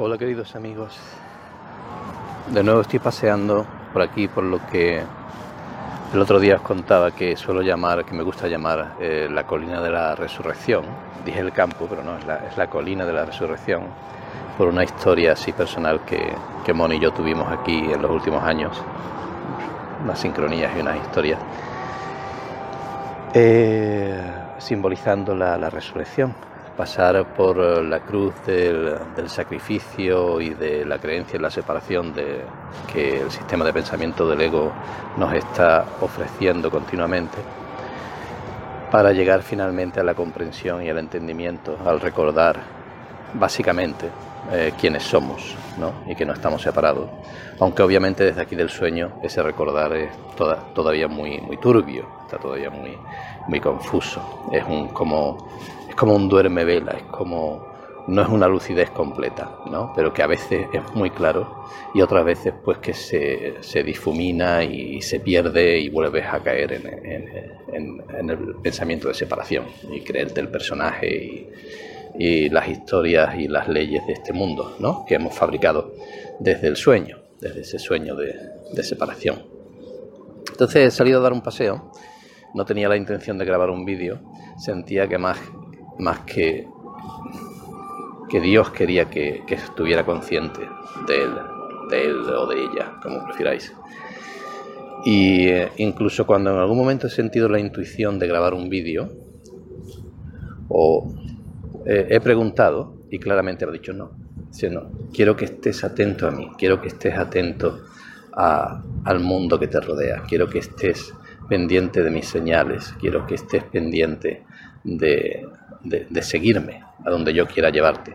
Hola queridos amigos. De nuevo estoy paseando por aquí por lo que el otro día os contaba que suelo llamar, que me gusta llamar eh, la colina de la resurrección. Dije el campo, pero no, es la, es la colina de la resurrección. Por una historia así personal que, que Moni y yo tuvimos aquí en los últimos años. Unas sincronías y unas historias. Eh, simbolizando la, la resurrección pasar por eh, la cruz del, del, sacrificio y de la creencia en la separación de, que el sistema de pensamiento del ego nos está ofreciendo continuamente, para llegar finalmente a la comprensión y al entendimiento, al recordar básicamente eh, quiénes somos ¿no? y que no estamos separados. Aunque obviamente desde aquí del sueño ese recordar es toda, todavía muy, muy turbio, está todavía muy, muy confuso. Es un como como un duerme vela, es como no es una lucidez completa, ¿no? pero que a veces es muy claro y otras veces pues que se, se difumina y se pierde y vuelves a caer en, en, el pensamiento de separación y creerte el personaje y, y, las historias y las leyes de este mundo ¿no? que hemos fabricado desde el sueño, desde ese sueño de, de separación. Entonces he salido a dar un paseo, no tenía la intención de grabar un vídeo, sentía que más más que, que Dios quería que, que estuviera consciente de él, de él o de ella, como prefiráis. Y eh, incluso cuando en algún momento he sentido la intuición de grabar un vídeo, o eh, he preguntado y claramente me ha dicho no, dice, no, quiero que estés atento a mí, quiero que estés atento a, al mundo que te rodea, quiero que estés pendiente de mis señales, quiero que estés pendiente de, de, seguirme a donde yo quiera llevarte.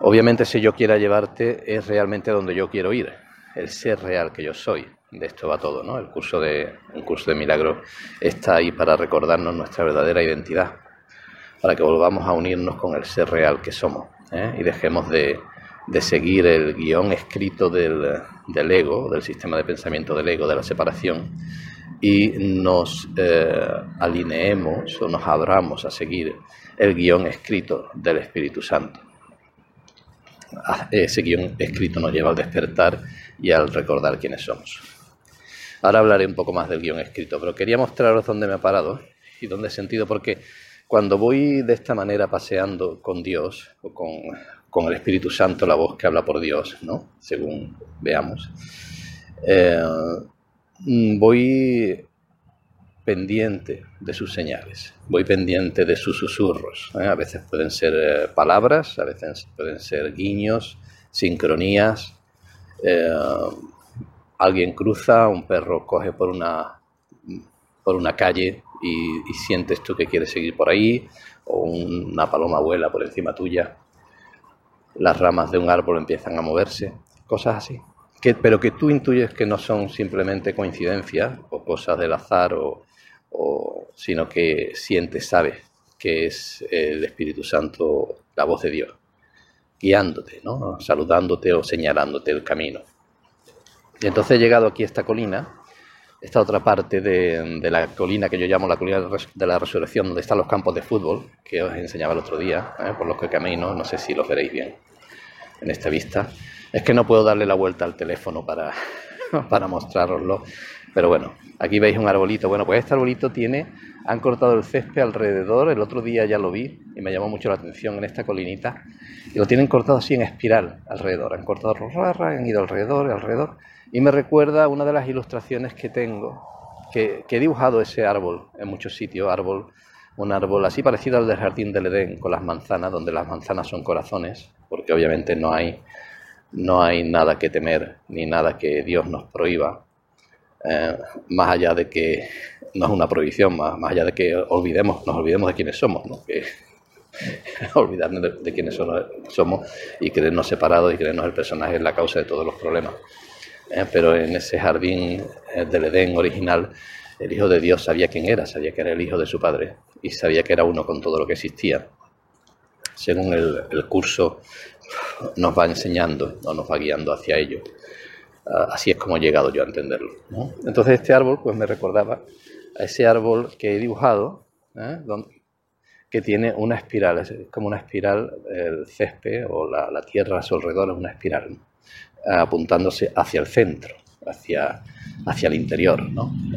Obviamente si yo quiera llevarte es realmente a donde yo quiero ir, el ser real que yo soy. De esto va todo, ¿no? El curso de, un curso de milagro está ahí para recordarnos nuestra verdadera identidad, para que volvamos a unirnos con el ser real que somos ¿eh? y dejemos de, de, seguir el guion escrito del, del ego, del sistema de pensamiento del ego, de la separación, y nos eh, alineemos o nos abramos a seguir el guion escrito del Espíritu Santo. Ah, ese guion escrito nos lleva al despertar y al recordar quiénes somos. Ahora hablaré un poco más del guion escrito, pero quería mostraros dónde me ha parado y dónde he sentido, porque cuando voy de esta manera paseando con Dios o con, con el Espíritu Santo, la voz que habla por Dios, ¿no? según veamos, eh, voy pendiente de sus señales, voy pendiente de sus susurros. ¿eh? A veces pueden ser eh, palabras, a veces pueden ser guiños, sincronías. Eh, alguien cruza, un perro coge por una, por una calle y, y, sientes tú que quieres seguir por ahí, o una paloma vuela por encima tuya, las ramas de un árbol empiezan a moverse, cosas así que, pero que tú intuyes que no son simplemente coincidencias o cosas del azar, o, sino que sientes, sabes que es el Espíritu Santo la voz de Dios, guiándote, ¿no? saludándote o señalándote el camino. Y entonces he llegado aquí a esta colina, esta otra parte de, de, la colina que yo llamo la colina de la resurrección, donde están los campos de fútbol, que os enseñaba el otro día, ¿eh? por los que camino, no sé si los veréis bien en esta vista. Es que no puedo darle la vuelta al teléfono para, para mostraroslo. Pero bueno, aquí veis un arbolito. Bueno, pues este arbolito tiene, han cortado el césped alrededor. El otro día ya lo vi y me llamó mucho la atención en esta colinita. Y lo tienen cortado así en espiral alrededor. Han cortado rara, han ido alrededor, alrededor. Y me recuerda una de las ilustraciones que tengo, que, que he dibujado ese árbol en muchos sitios. Árbol, un árbol así parecido al del jardín del Edén, con las manzanas, donde las manzanas son corazones, porque obviamente no hay no hay nada que temer ni nada que Dios nos prohíba, eh, más allá de que no es una prohibición, más, más allá de que olvidemos, nos olvidemos de quiénes somos, ¿no? que olvidarnos de, quiénes somos y creernos separados y creernos el personaje es la causa de todos los problemas. Eh, pero en ese jardín eh, del Edén original, el Hijo de Dios sabía quién era, sabía que era el Hijo de su Padre y sabía que era uno con todo lo que existía. Según el, el curso nos va enseñando o nos va guiando hacia ello. Uh, así es como he llegado yo a entenderlo. Entonces este árbol pues me recordaba a ese árbol que he dibujado, ¿eh? que tiene una espiral, es como una espiral, el césped o la, tierra a su alrededor es una espiral, apuntándose hacia el centro, hacia, hacia el interior.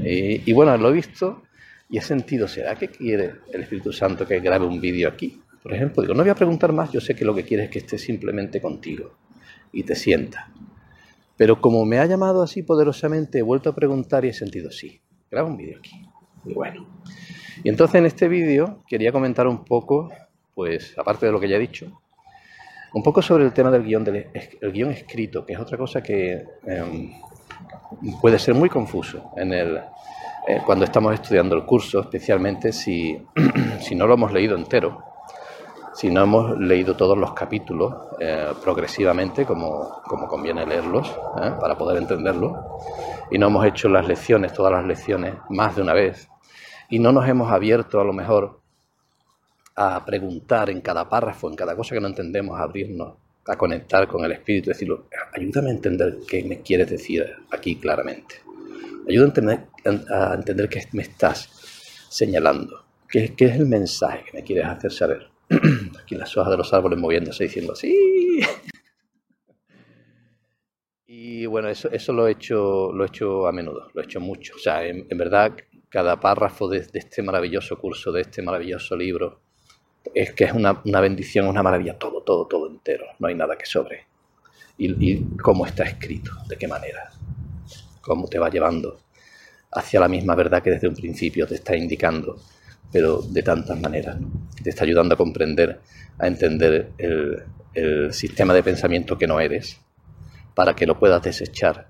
Y, bueno, lo he visto y he sentido, ¿será que quiere el Espíritu Santo que grabe un vídeo aquí? Por ejemplo, digo, no voy a preguntar más, yo sé que lo que quiere es que esté simplemente contigo y te sienta. Pero como me ha llamado así poderosamente, he vuelto a preguntar y he sentido, sí, graba un vídeo aquí. Y bueno, y entonces en este vídeo quería comentar un poco, pues aparte de lo que ya he dicho, un poco sobre el tema del guion, del, el guion escrito, que es otra cosa que em, puede ser muy confuso en el, eh, cuando estamos estudiando el curso, especialmente si, si no lo hemos leído entero, si no hemos leído todos los capítulos eh, progresivamente, como, como, conviene leerlos, eh, para poder entenderlo, y no hemos hecho las lecciones, todas las lecciones, más de una vez, y no nos hemos abierto a lo mejor a preguntar en cada párrafo, en cada cosa que no entendemos, a abrirnos, a conectar con el espíritu, decirlo, ayúdame a entender qué me quieres decir aquí claramente. Ayúdame a entender, a entender qué me estás señalando, qué, qué es el mensaje que me quieres hacer saber. aquí las hojas de los árboles moviéndose diciendo así. Y bueno, eso, eso lo, he hecho, lo he hecho a menudo, lo he hecho mucho. O sea, en verdad cada párrafo de, este maravilloso curso, de este maravilloso libro, es que es una, bendición, una maravilla, todo, todo, todo entero, no hay nada que sobre. Y, cómo está escrito, de qué manera, cómo te va llevando hacia la misma verdad que desde un principio te está indicando, pero de tantas maneras. Te está ayudando a comprender, a entender el, el sistema de pensamiento que no eres, para que lo puedas desechar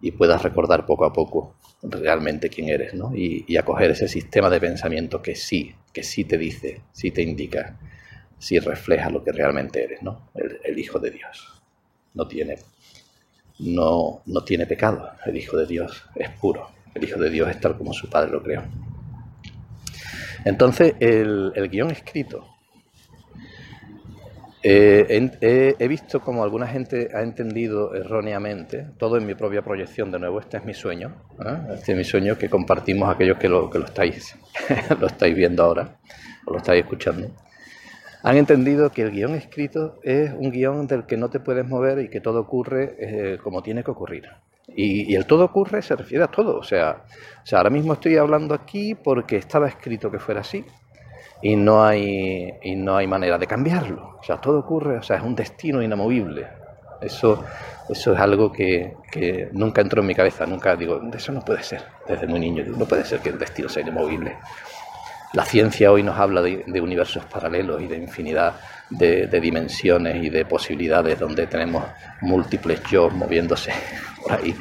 y puedas recordar poco a poco realmente quién eres, ¿no? Y, acoger ese sistema de pensamiento que sí, que sí te dice, sí te indica, sí refleja lo que realmente eres, ¿no? El, Hijo de Dios. No tiene, no, no tiene pecado. El Hijo de Dios es puro. El Hijo de Dios es tal como su Padre lo creó. Entonces, el, el guion escrito eh, he, visto como alguna gente ha entendido erróneamente, todo en mi propia proyección, de nuevo, este es mi sueño, ¿eh? este es mi sueño que compartimos aquellos que lo, que lo, estáis, lo estáis viendo ahora, o lo estáis escuchando. Han entendido que el guion escrito es un guion del que no te puedes mover y que todo ocurre eh, como tiene que ocurrir. Y, el todo ocurre se refiere a todo. O sea, o sea, ahora mismo estoy hablando aquí porque estaba escrito que fuera así, y no hay, y no hay manera de cambiarlo. O sea, todo ocurre, o sea, es un destino inamovible. Eso, eso es algo que, que nunca entró en mi cabeza, nunca digo, eso no puede ser, desde muy niño, no puede ser que el destino sea inamovible. La ciencia hoy nos habla de, universos paralelos y de infinidad de, dimensiones y de posibilidades donde tenemos múltiples yo moviéndose por ahí.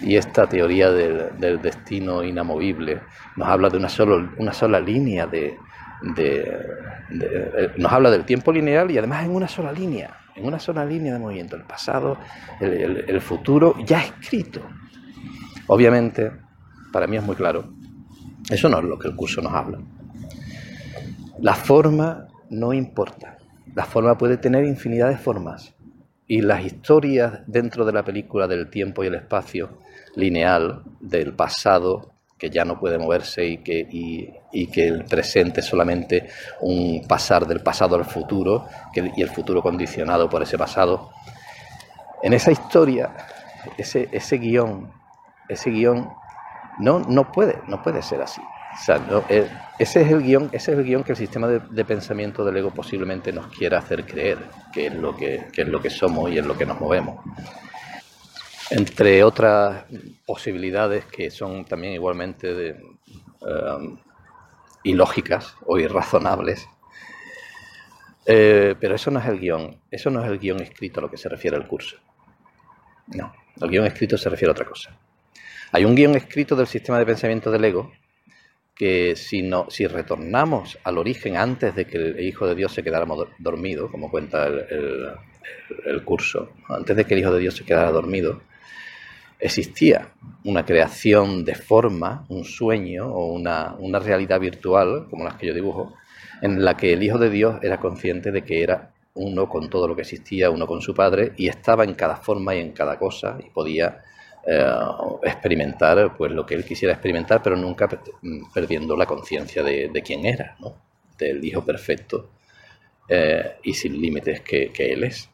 Y esta teoría del, destino inamovible nos habla de una, solo, una sola línea de, eh, nos habla del tiempo lineal y además en una sola línea, en una sola línea de movimiento, el pasado, el, futuro ya escrito. Obviamente, para mí es muy claro, eso no es lo que el curso nos habla. La forma no importa, la forma puede tener infinidad de formas y las historias dentro de la película del tiempo y el espacio lineal, del pasado, que ya no puede moverse y que, y, que el presente es solamente un pasar del pasado al futuro y el futuro condicionado por ese pasado. En esa historia, ese, ese guion, ese guion no, no, puede, no puede ser así. Eh, ese, es el guion, ese es el que el sistema de, pensamiento del ego posiblemente nos quiera hacer creer que es, lo que, es lo que somos y es lo que nos movemos entre otras posibilidades que son también igualmente de, um, ilógicas o irrazonables. Eh, pero eso no es el guion, eso no es el guion escrito a lo que se refiere al curso. No, el guion escrito se refiere a otra cosa. Hay un guion escrito del sistema de pensamiento del ego que si, no, si retornamos al origen antes de que el Hijo de Dios se quedara dormido, como cuenta el, el curso, antes de que el Hijo de Dios se quedara dormido, existía una creación de forma, un sueño o una, realidad virtual, como las que yo dibujo, en la que el Hijo de Dios era consciente de que era uno con todo lo que existía, uno con su Padre, y estaba en cada forma y en cada cosa, y podía experimentar pues lo que él quisiera experimentar, pero nunca perdiendo la conciencia de, quién era. del Hijo Perfecto eh, y sin límites que, Él es.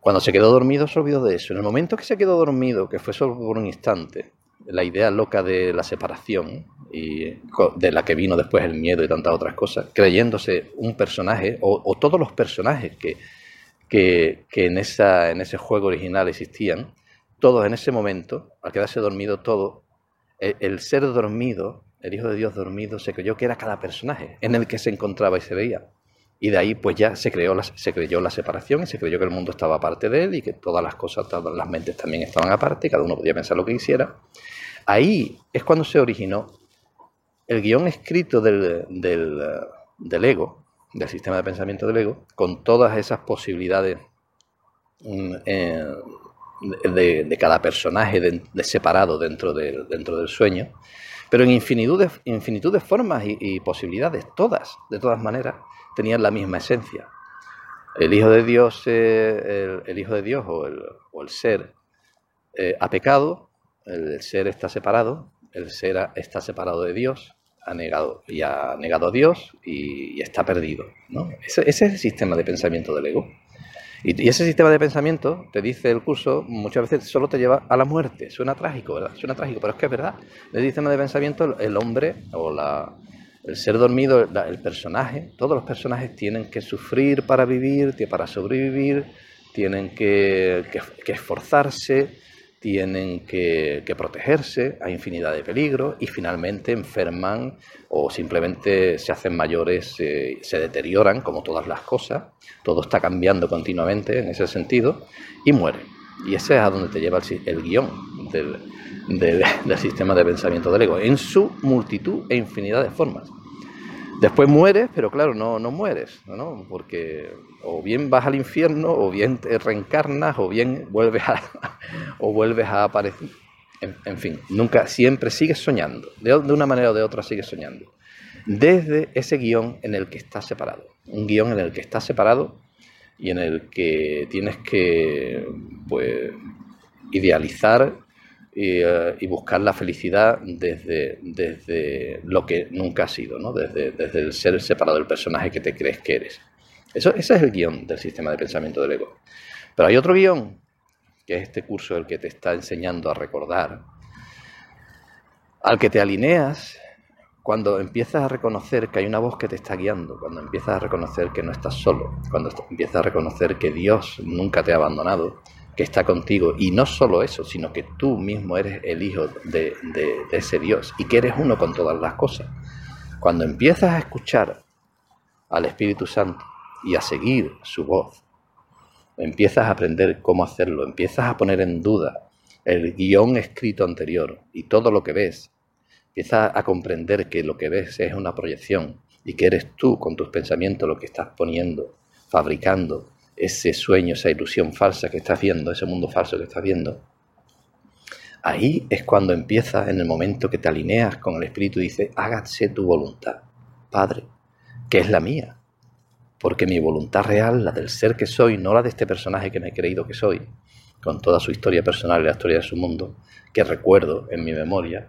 Cuando se quedó dormido se olvidó de eso. En el momento que se quedó dormido, que fue solo por un instante, la idea loca de la separación y de la que vino después el miedo y tantas otras cosas, creyéndose un personaje o, todos los personajes que, que, en, esa, en ese juego original existían, todos en ese momento, al quedarse dormido todo, el ser dormido, el Hijo de Dios dormido, se creyó que era cada personaje en el que se encontraba y se veía. Y de ahí pues ya se, creó se creyó la separación y se creyó que el mundo estaba aparte de él y que todas las cosas, todas las mentes también estaban aparte, cada uno podía pensar lo que quisiera. Ahí es cuando se originó el guion escrito del, del, ego, del sistema de pensamiento del ego, con todas esas posibilidades mm, eh, de, cada personaje de, separado dentro, dentro del sueño, pero en infinitud de, infinitud de formas y posibilidades, todas, de todas maneras, tenían la misma esencia. El Hijo de Dios, eh, el, Hijo de Dios o el, ser eh, ha pecado, el ser está separado, el ser está separado de Dios, ha negado y ha negado a Dios y, está perdido. ¿no? Ese, es el sistema de pensamiento del ego. Y, ese sistema de pensamiento, te dice el curso, muchas veces solo te lleva a la muerte. Suena trágico, ¿verdad? Suena trágico, pero es que es verdad. El sistema de pensamiento, el hombre o la, el ser dormido, el personaje, todos los personajes tienen que sufrir para vivir, para sobrevivir, tienen que, esforzarse, tienen que, protegerse a infinidad de peligros y finalmente enferman o simplemente se hacen mayores, se deterioran como todas las cosas, todo está cambiando continuamente en ese sentido y mueren. Y ese es a donde te lleva el, guion del, del, sistema de pensamiento del ego, en su multitud e infinidad de formas. Después mueres, pero claro, no, no mueres, ¿no? porque o bien vas al infierno, o bien te reencarnas, o bien vuelves a, o vuelves a aparecer. En, fin, nunca, siempre sigues soñando, de, de una manera o de otra sigues soñando. Desde ese guion en el que estás separado, un guion en el que estás separado y en el que tienes que pues, idealizar eh, y, buscar la felicidad desde, desde lo que nunca ha sido, ¿no? desde, desde el ser separado del personaje que te crees que eres. Eso, ese es el guion del sistema de pensamiento del ego. Pero hay otro guion, que es este curso el que te está enseñando a recordar, al que te alineas cuando empiezas a reconocer que hay una voz que te está guiando, cuando empiezas a reconocer que no estás solo, cuando empiezas a reconocer que Dios nunca te ha abandonado, que está contigo. Y no solo eso, sino que tú mismo eres el hijo de, ese Dios y que eres uno con todas las cosas. Cuando empiezas a escuchar al Espíritu Santo y a seguir su voz, empiezas a aprender cómo hacerlo, empiezas a poner en duda el guion escrito anterior y todo lo que ves, empiezas a comprender que lo que ves es una proyección y que eres tú con tus pensamientos lo que estás poniendo, fabricando ese sueño, esa ilusión falsa que estás viendo, ese mundo falso que estás viendo, ahí es cuando empieza, en el momento que te alineas con el Espíritu y dice, hágase tu voluntad, Padre, que es la mía. Porque mi voluntad real, la del ser que soy, no la de este personaje que me he creído que soy, con toda su historia personal y la historia de su mundo, que recuerdo en mi memoria,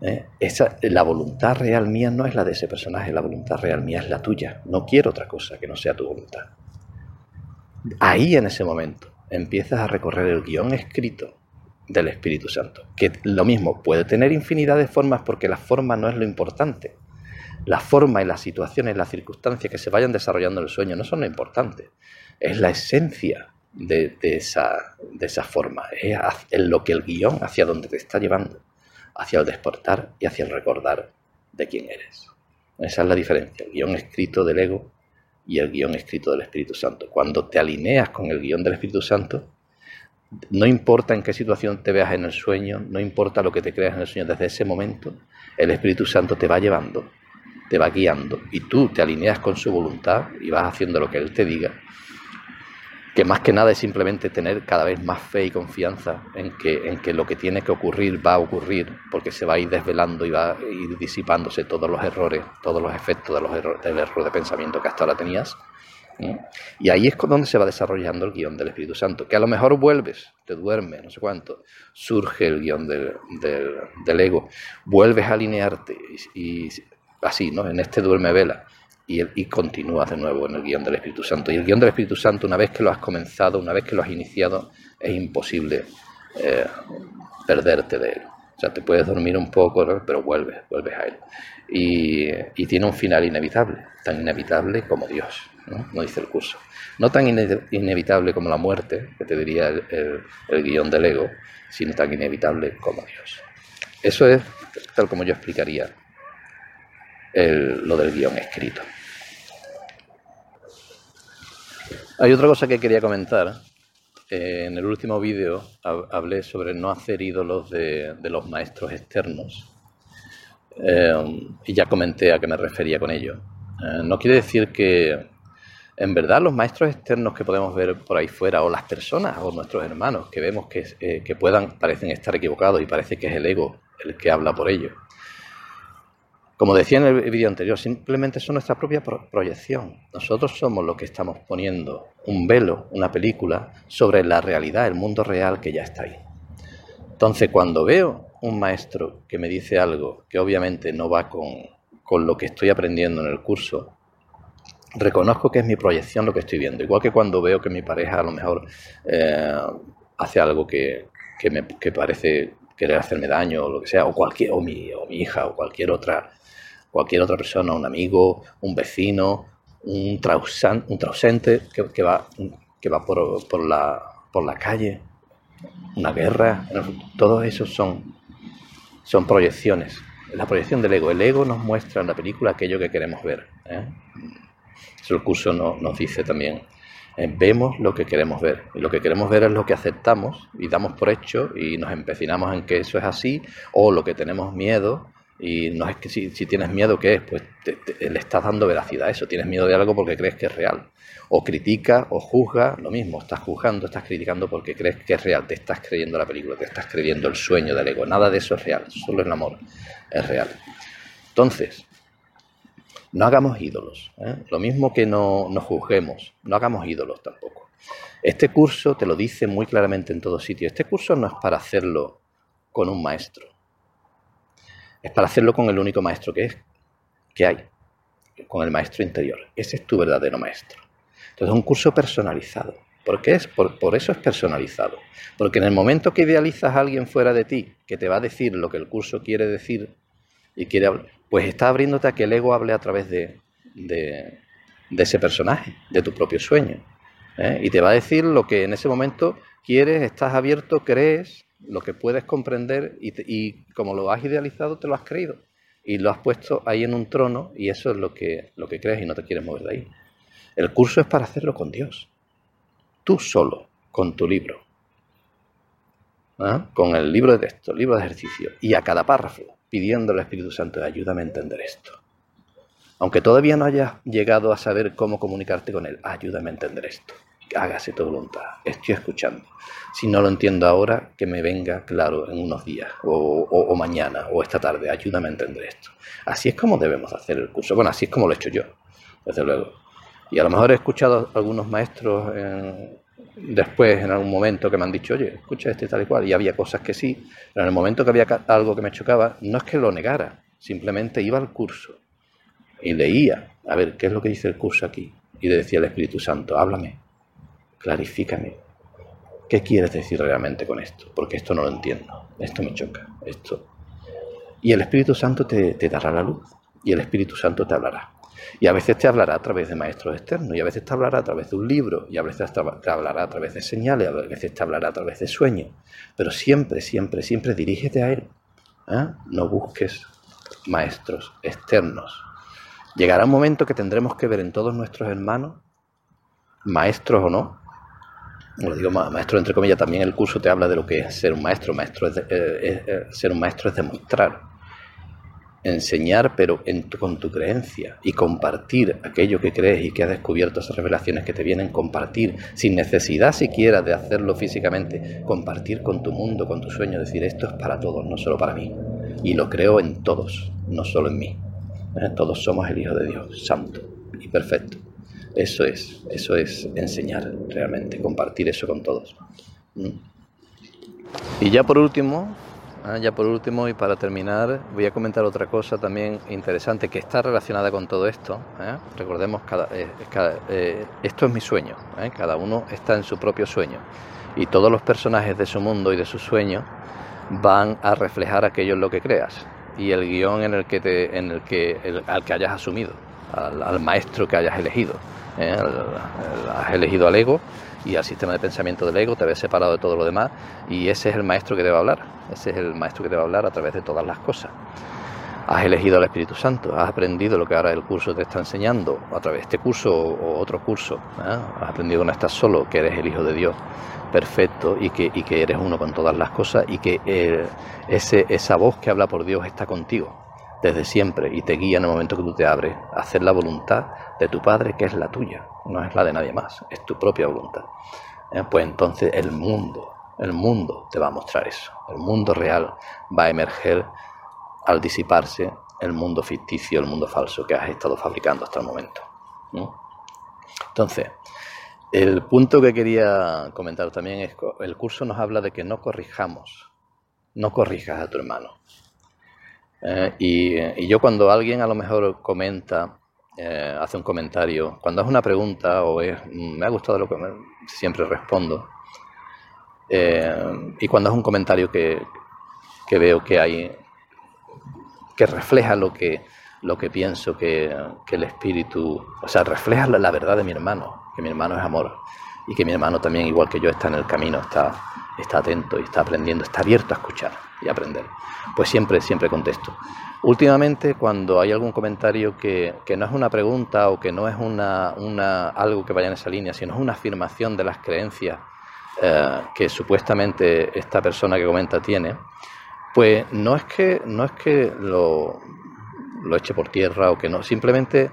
¿eh? esa, la voluntad real mía no es la de ese personaje, la voluntad real mía es la tuya. No quiero otra cosa que no sea tu voluntad. Ahí en ese momento empiezas a recorrer el guion escrito del Espíritu Santo, que lo mismo puede tener infinidad de formas porque la forma no es lo importante. La forma y las situaciones, las circunstancias que se vayan desarrollando en el sueño no son lo importante. Es la esencia de, esa, de esa forma, es lo que el guion hacia donde te está llevando, hacia el despertar y hacia el recordar de quién eres. Esa es la diferencia, el guion escrito del ego y el guion escrito del Espíritu Santo. Cuando te alineas con el guion del Espíritu Santo, no importa en qué situación te veas en el sueño, no importa lo que te creas en el sueño, desde ese momento el Espíritu Santo te va llevando, te va guiando y tú te alineas con su voluntad y vas haciendo lo que Él te diga que más que nada es simplemente tener cada vez más fe y confianza en que, en que lo que tiene que ocurrir va a ocurrir, porque se va a ir desvelando y va a ir disipándose todos los errores, todos los efectos de los del error de pensamiento que hasta ahora tenías. Y ahí es donde se va desarrollando el guion del Espíritu Santo, que a lo mejor vuelves, te duermes, no sé cuánto, surge el guion del, del, ego, vuelves a alinearte y, así, ¿no? En este duerme vela. Y, y continúas de nuevo en el guion del Espíritu Santo. Y el guion del Espíritu Santo, una vez que lo has comenzado, una vez que lo has iniciado, es imposible eh, perderte de él. O sea, te puedes dormir un poco, pero vuelves, vuelves a él. Y, tiene un final inevitable, tan inevitable como Dios, ¿no? dice el curso. No tan inevitable como la muerte, que te diría el, guion del ego, sino tan inevitable como Dios. Eso es tal como yo explicaría lo del guion escrito. Hay otra cosa que quería comentar, eh, en el último vídeo hablé sobre no hacer ídolos de, los maestros externos. Eh, y ya comenté a qué me refería con ello. Eh, no quiere decir que en verdad los maestros externos que podemos ver por ahí fuera o las personas o nuestros hermanos que vemos que, que puedan parecen estar equivocados y parece que es el ego el que habla por ello como decía en el vídeo anterior, simplemente son nuestra propia proyección. Nosotros somos los que estamos poniendo un velo, una película, sobre la realidad, el mundo real que ya está ahí. Entonces, cuando veo un maestro que me dice algo que obviamente no va con, lo que estoy aprendiendo en el curso, reconozco que es mi proyección lo que estoy viendo. Igual que cuando veo que mi pareja a lo mejor eh, hace algo que, me parece querer hacerme daño o lo que sea, o cualquier, o mi, o mi hija o cualquier otra cualquier otra persona, un amigo, un vecino, un, trausan, un trausente que, va, que va por, por, la, por la calle, una guerra, todo eso son, son proyecciones. La proyección del ego. El ego nos muestra en la película aquello que queremos ver. ¿eh? El curso nos dice también. Eh, vemos lo que queremos ver. Y lo que queremos ver es lo que aceptamos y damos por hecho y nos empecinamos en que eso es así, o lo que tenemos miedo y no es que si, tienes miedo, ¿qué es? Pues le estás dando veracidad a eso. Tienes miedo de algo porque crees que es real. O critica o juzga, lo mismo. Estás juzgando, estás criticando porque crees que es real. Te estás creyendo la película, te estás creyendo el sueño del ego. Nada de eso es real. Solo el amor es real. Entonces, no hagamos ídolos. ¿eh? Lo mismo que no, no juzguemos. No hagamos ídolos tampoco. Este curso te lo dice muy claramente en todo sitio. Este curso no es para hacerlo con un maestro es para hacerlo con el único maestro que, es, que hay, con el maestro interior. Ese es tu verdadero maestro. Entonces es un curso personalizado. ¿Por qué es? Por, por, eso es personalizado. Porque en el momento que idealizas a alguien fuera de ti, que te va a decir lo que el curso quiere decir y quiere hablar, pues está abriéndote a que el ego hable a través de, de, ese personaje, de tu propio sueño. ¿eh? Y te va a decir lo que en ese momento quieres, estás abierto, crees lo que puedes comprender y, como lo has idealizado, te lo has creído. Y lo has puesto ahí en un trono y eso es lo que, lo que crees y no te quieres mover de ahí. El curso es para hacerlo con Dios. Tú solo, con tu libro. ¿Ah? Con el libro de texto, libro de ejercicio. Y a cada párrafo, pidiendo al Espíritu Santo, ayúdame a entender esto. Aunque todavía no hayas llegado a saber cómo comunicarte con Él, ayúdame a entender esto hágase tu voluntad, estoy escuchando. Si no lo entiendo ahora, que me venga claro en unos días, o, mañana, o esta tarde, ayúdame a entender esto. Así es como debemos hacer el curso. Bueno, así es como lo he hecho yo, desde luego. Y a lo mejor he escuchado a algunos maestros después, en algún momento, que me han dicho, oye, escucha este tal y cual, y había cosas que sí, pero en el momento que había algo que me chocaba, no es que lo negara, simplemente iba al curso y leía, a ver, ¿qué es lo que dice el curso aquí? Y le decía al Espíritu Santo, háblame, clarifícame. ¿Qué quieres decir realmente con esto? Porque esto no lo entiendo. Esto me choca. Esto. Y el Espíritu Santo te, dará la luz. Y el Espíritu Santo te hablará. Y a veces te hablará a través de maestros externos, y a veces te hablará a través de un libro, y a veces te hablará a través de señales, a veces te hablará a través de sueños. Pero siempre, siempre, siempre dirígete a Él. ¿eh? No busques maestros externos. Llegará un momento que tendremos que ver en todos nuestros hermanos, maestros o no, lo digo maestro entre comillas, también el curso te habla de lo que es ser un maestro. Maestro es, eh, eh, ser un maestro es demostrar, enseñar, pero con tu creencia y compartir aquello que crees y que has descubierto, esas revelaciones que te vienen, compartir, sin necesidad siquiera de hacerlo físicamente, compartir con tu mundo, con tu sueño, decir esto es para todos, no solo para mí. Y lo creo en todos, no solo en mí. ¿Eh? Todos somos el Hijo de Dios, santo y perfecto. Eso es, eso es enseñar realmente, compartir eso con todos. Mm. Y ya por último, ¿eh? ya por último y para terminar voy a comentar otra cosa también interesante que está relacionada con todo esto. ¿eh? Recordemos, cada, eh, esto es mi sueño, cada uno está en su propio sueño y todos los personajes de su mundo y de su sueño van a reflejar aquello en lo que creas y el guion en el que, te, en el que al que hayas asumido, al, maestro que hayas elegido. Has elegido al ego y al sistema de pensamiento del ego, te ves separado de todo lo demás y ese es el maestro que te va a hablar, ese es el maestro que te va a hablar a través de todas las cosas. Has elegido al Espíritu Santo, has aprendido lo que ahora el curso te está enseñando, a través de este curso o otro curso, ¿eh? has aprendido que no estás solo, que eres el Hijo de Dios, perfecto y que, y que eres uno con todas las cosas y que eh, ese, esa voz que habla por Dios está contigo desde siempre y te guía en el momento que tú te abres a hacer la voluntad de tu Padre, que es la tuya, no es la de nadie más, es tu propia voluntad. Eh, pues entonces el mundo, el mundo te va a mostrar eso, el mundo real va a emerger al disiparse el mundo ficticio, el mundo falso que has estado fabricando hasta el momento. Entonces, el punto que quería comentar también es que el curso nos habla de que no corrijamos, no corrijas a tu hermano. Eh, y, yo cuando alguien a lo mejor comenta, eh, hace un comentario, cuando es una pregunta o es, mm, me ha gustado lo que siempre respondo, eh, y cuando es un comentario que, veo que hay, que refleja lo que, lo que pienso que, el espíritu, o sea, refleja la, verdad de mi hermano, que mi hermano es amor y que mi hermano también, igual que yo, está en el camino, está, está atento y está aprendiendo, está abierto a escuchar y aprender pues siempre, siempre contesto. Últimamente, cuando hay algún comentario que, no es una pregunta o que no es una, una, algo que vaya en esa línea, sino es una afirmación de las creencias eh, que supuestamente esta persona que comenta tiene, pues no es que, no es que lo, lo eche por tierra o que no, simplemente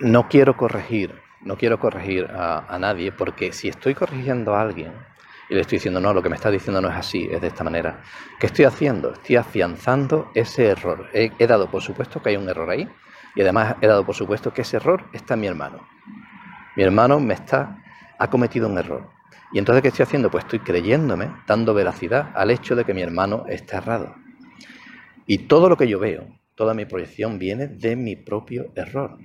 no quiero corregir, no quiero corregir a nadie, porque si estoy corrigiendo a alguien, y le estoy diciendo, no, lo que me está diciendo no es así, es de esta manera. ¿Qué estoy haciendo? Estoy afianzando ese error. He, dado por supuesto que hay un error ahí y además he dado por supuesto que ese error está en mi hermano. Mi hermano me está, ha cometido un error. Y entonces, ¿qué estoy haciendo? Pues estoy creyéndome, dando veracidad al hecho de que mi hermano está errado. Y todo lo que yo veo, toda mi proyección viene de mi propio error,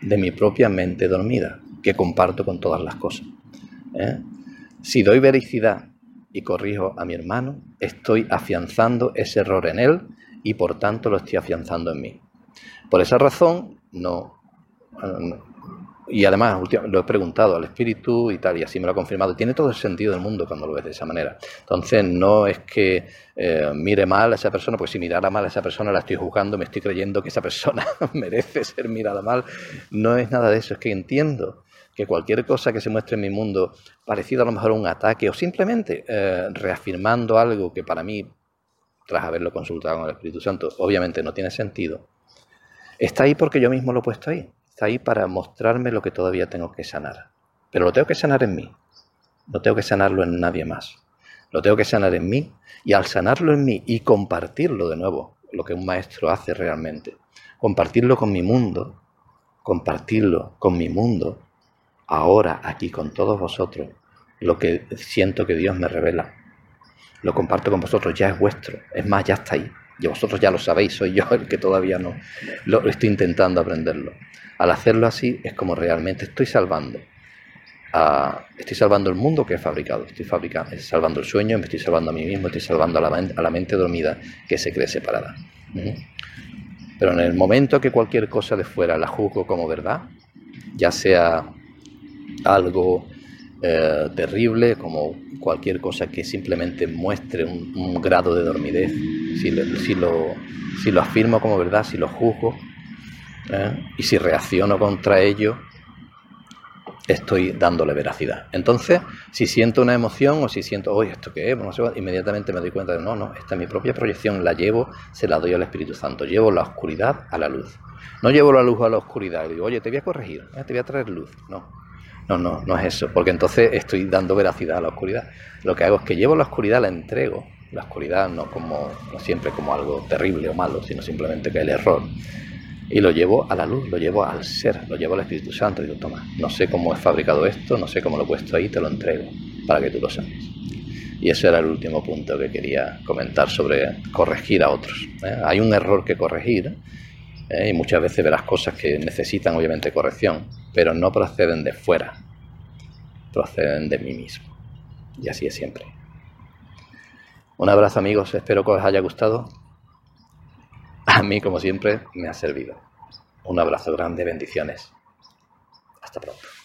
de mi propia mente dormida, que comparto con todas las cosas. ¿eh? Si doy vericidad y corrijo a mi hermano, estoy afianzando ese error en él y por tanto lo estoy afianzando en mí. Por esa razón, no. y además lo he preguntado al espíritu y tal, y así me lo ha confirmado. Tiene todo el sentido del mundo cuando lo ves de esa manera. Entonces, no es que eh, mire mal a esa persona, porque si mirara mal a esa persona la estoy juzgando, me estoy creyendo que esa persona merece ser mirada mal. No es nada de eso, es que entiendo que cualquier cosa que se muestre en mi mundo, parecido a lo mejor a un ataque o simplemente eh, reafirmando algo que para mí, tras haberlo consultado con el Espíritu Santo, obviamente no tiene sentido, está ahí porque yo mismo lo he puesto ahí. Está ahí para mostrarme lo que todavía tengo que sanar. Pero lo tengo que sanar en mí. No tengo que sanarlo en nadie más. Lo tengo que sanar en mí y al sanarlo en mí y compartirlo de nuevo, lo que un maestro hace realmente, compartirlo con mi mundo, compartirlo con mi mundo, ahora aquí con todos vosotros lo que siento que Dios me revela. Lo comparto con vosotros, ya es vuestro. Es más, ya está ahí. Y vosotros ya lo sabéis, soy yo el que todavía no. Lo estoy intentando aprenderlo. Al hacerlo así es como realmente estoy salvando. estoy salvando el mundo que he fabricado. Estoy fabricando, salvando el sueño, me estoy salvando a mí mismo, estoy salvando a la, a la mente dormida que se cree separada. Pero en el momento que cualquier cosa de fuera la juzgo como verdad, ya sea algo eh, terrible, como cualquier cosa que simplemente muestre un, grado de dormidez, si lo, si, lo, afirmo como verdad, si lo juzgo ¿eh? y si reacciono contra ello, estoy dándole veracidad. Entonces, si siento una emoción o si siento, oye, ¿esto qué es? inmediatamente me doy cuenta de, no, no, esta es mi propia proyección, la llevo, se la doy al Espíritu Santo, llevo la oscuridad a la luz. No llevo la luz a la oscuridad y digo, oye, te voy a corregir, ¿eh? te voy a traer luz. No, no, no, no es eso, porque entonces estoy dando veracidad a la oscuridad. Lo que hago es que llevo la oscuridad, la entrego. La oscuridad no como siempre como algo terrible o malo, sino simplemente que el error. Y lo llevo a la luz, lo llevo al ser, lo llevo al Espíritu Santo. Digo, toma, no sé cómo he fabricado esto, no sé cómo lo he puesto ahí, te lo entrego para que tú lo sabes. Y ese era el último punto que quería comentar sobre corregir a otros. ¿eh? Hay un error que corregir ¿eh? y muchas veces verás cosas que necesitan obviamente corrección, pero no proceden de fuera, proceden de mí mismo. Y así es siempre. Un abrazo amigos, espero que os haya gustado. A mí, como siempre, me ha servido. Un abrazo grande, bendiciones. Hasta pronto.